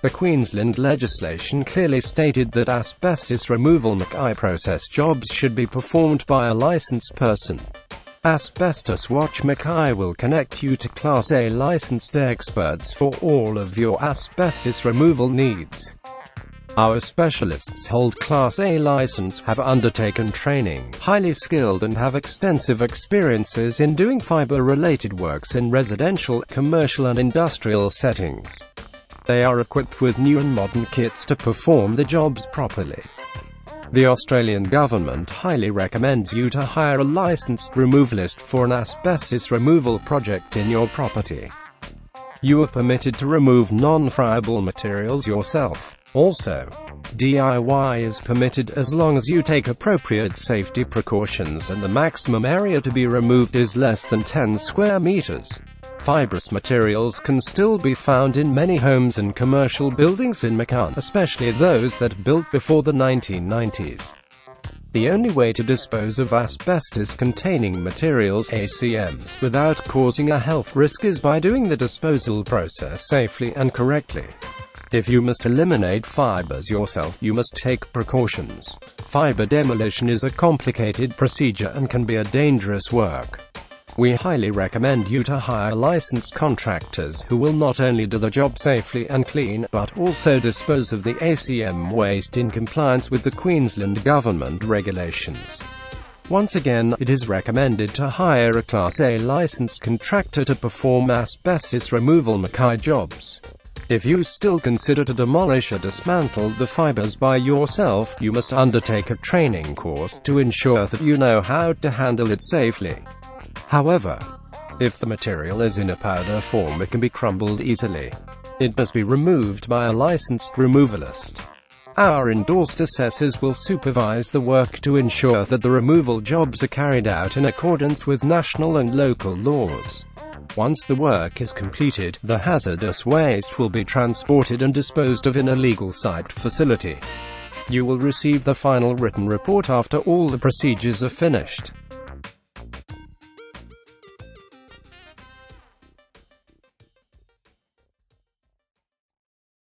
The Queensland legislation clearly stated that asbestos removal Mackay process jobs should be performed by a licensed person. Asbestos Watch Mackay will connect you to Class A licensed experts for all of your asbestos removal needs. Our specialists hold Class A license, have undertaken training, highly skilled and have extensive experiences in doing fiber-related works in residential, commercial and industrial settings. They are equipped with new and modern kits to perform the jobs properly. The Australian government highly recommends you to hire a licensed removalist for an asbestos removal project in your property. You are permitted to remove non-friable materials yourself. Also, DIY is permitted as long as you take appropriate safety precautions and the maximum area to be removed is less than 10 square meters. Fibrous materials can still be found in many homes and commercial buildings in Macan, especially those that built before the 1990s. The only way to dispose of asbestos-containing materials ACMs without causing a health risk is by doing the disposal process safely and correctly. If you must eliminate fibers yourself, you must take precautions. Fiber demolition is a complicated procedure and can be a dangerous work. We highly recommend you to hire licensed contractors who will not only do the job safely and clean, but also dispose of the ACM waste in compliance with the Queensland Government regulations. Once again, it is recommended to hire a Class A licensed contractor to perform asbestos removal Mackay jobs. If you still consider to demolish or dismantle the fibers by yourself, you must undertake a training course to ensure that you know how to handle it safely. However, if the material is in a powder form it can be crumbled easily. It must be removed by a licensed removalist. Our endorsed assessors will supervise the work to ensure that the removal jobs are carried out in accordance with national and local laws. Once the work is completed, the hazardous waste will be transported and disposed of in a legal site facility. You will receive the final written report after all the procedures are finished.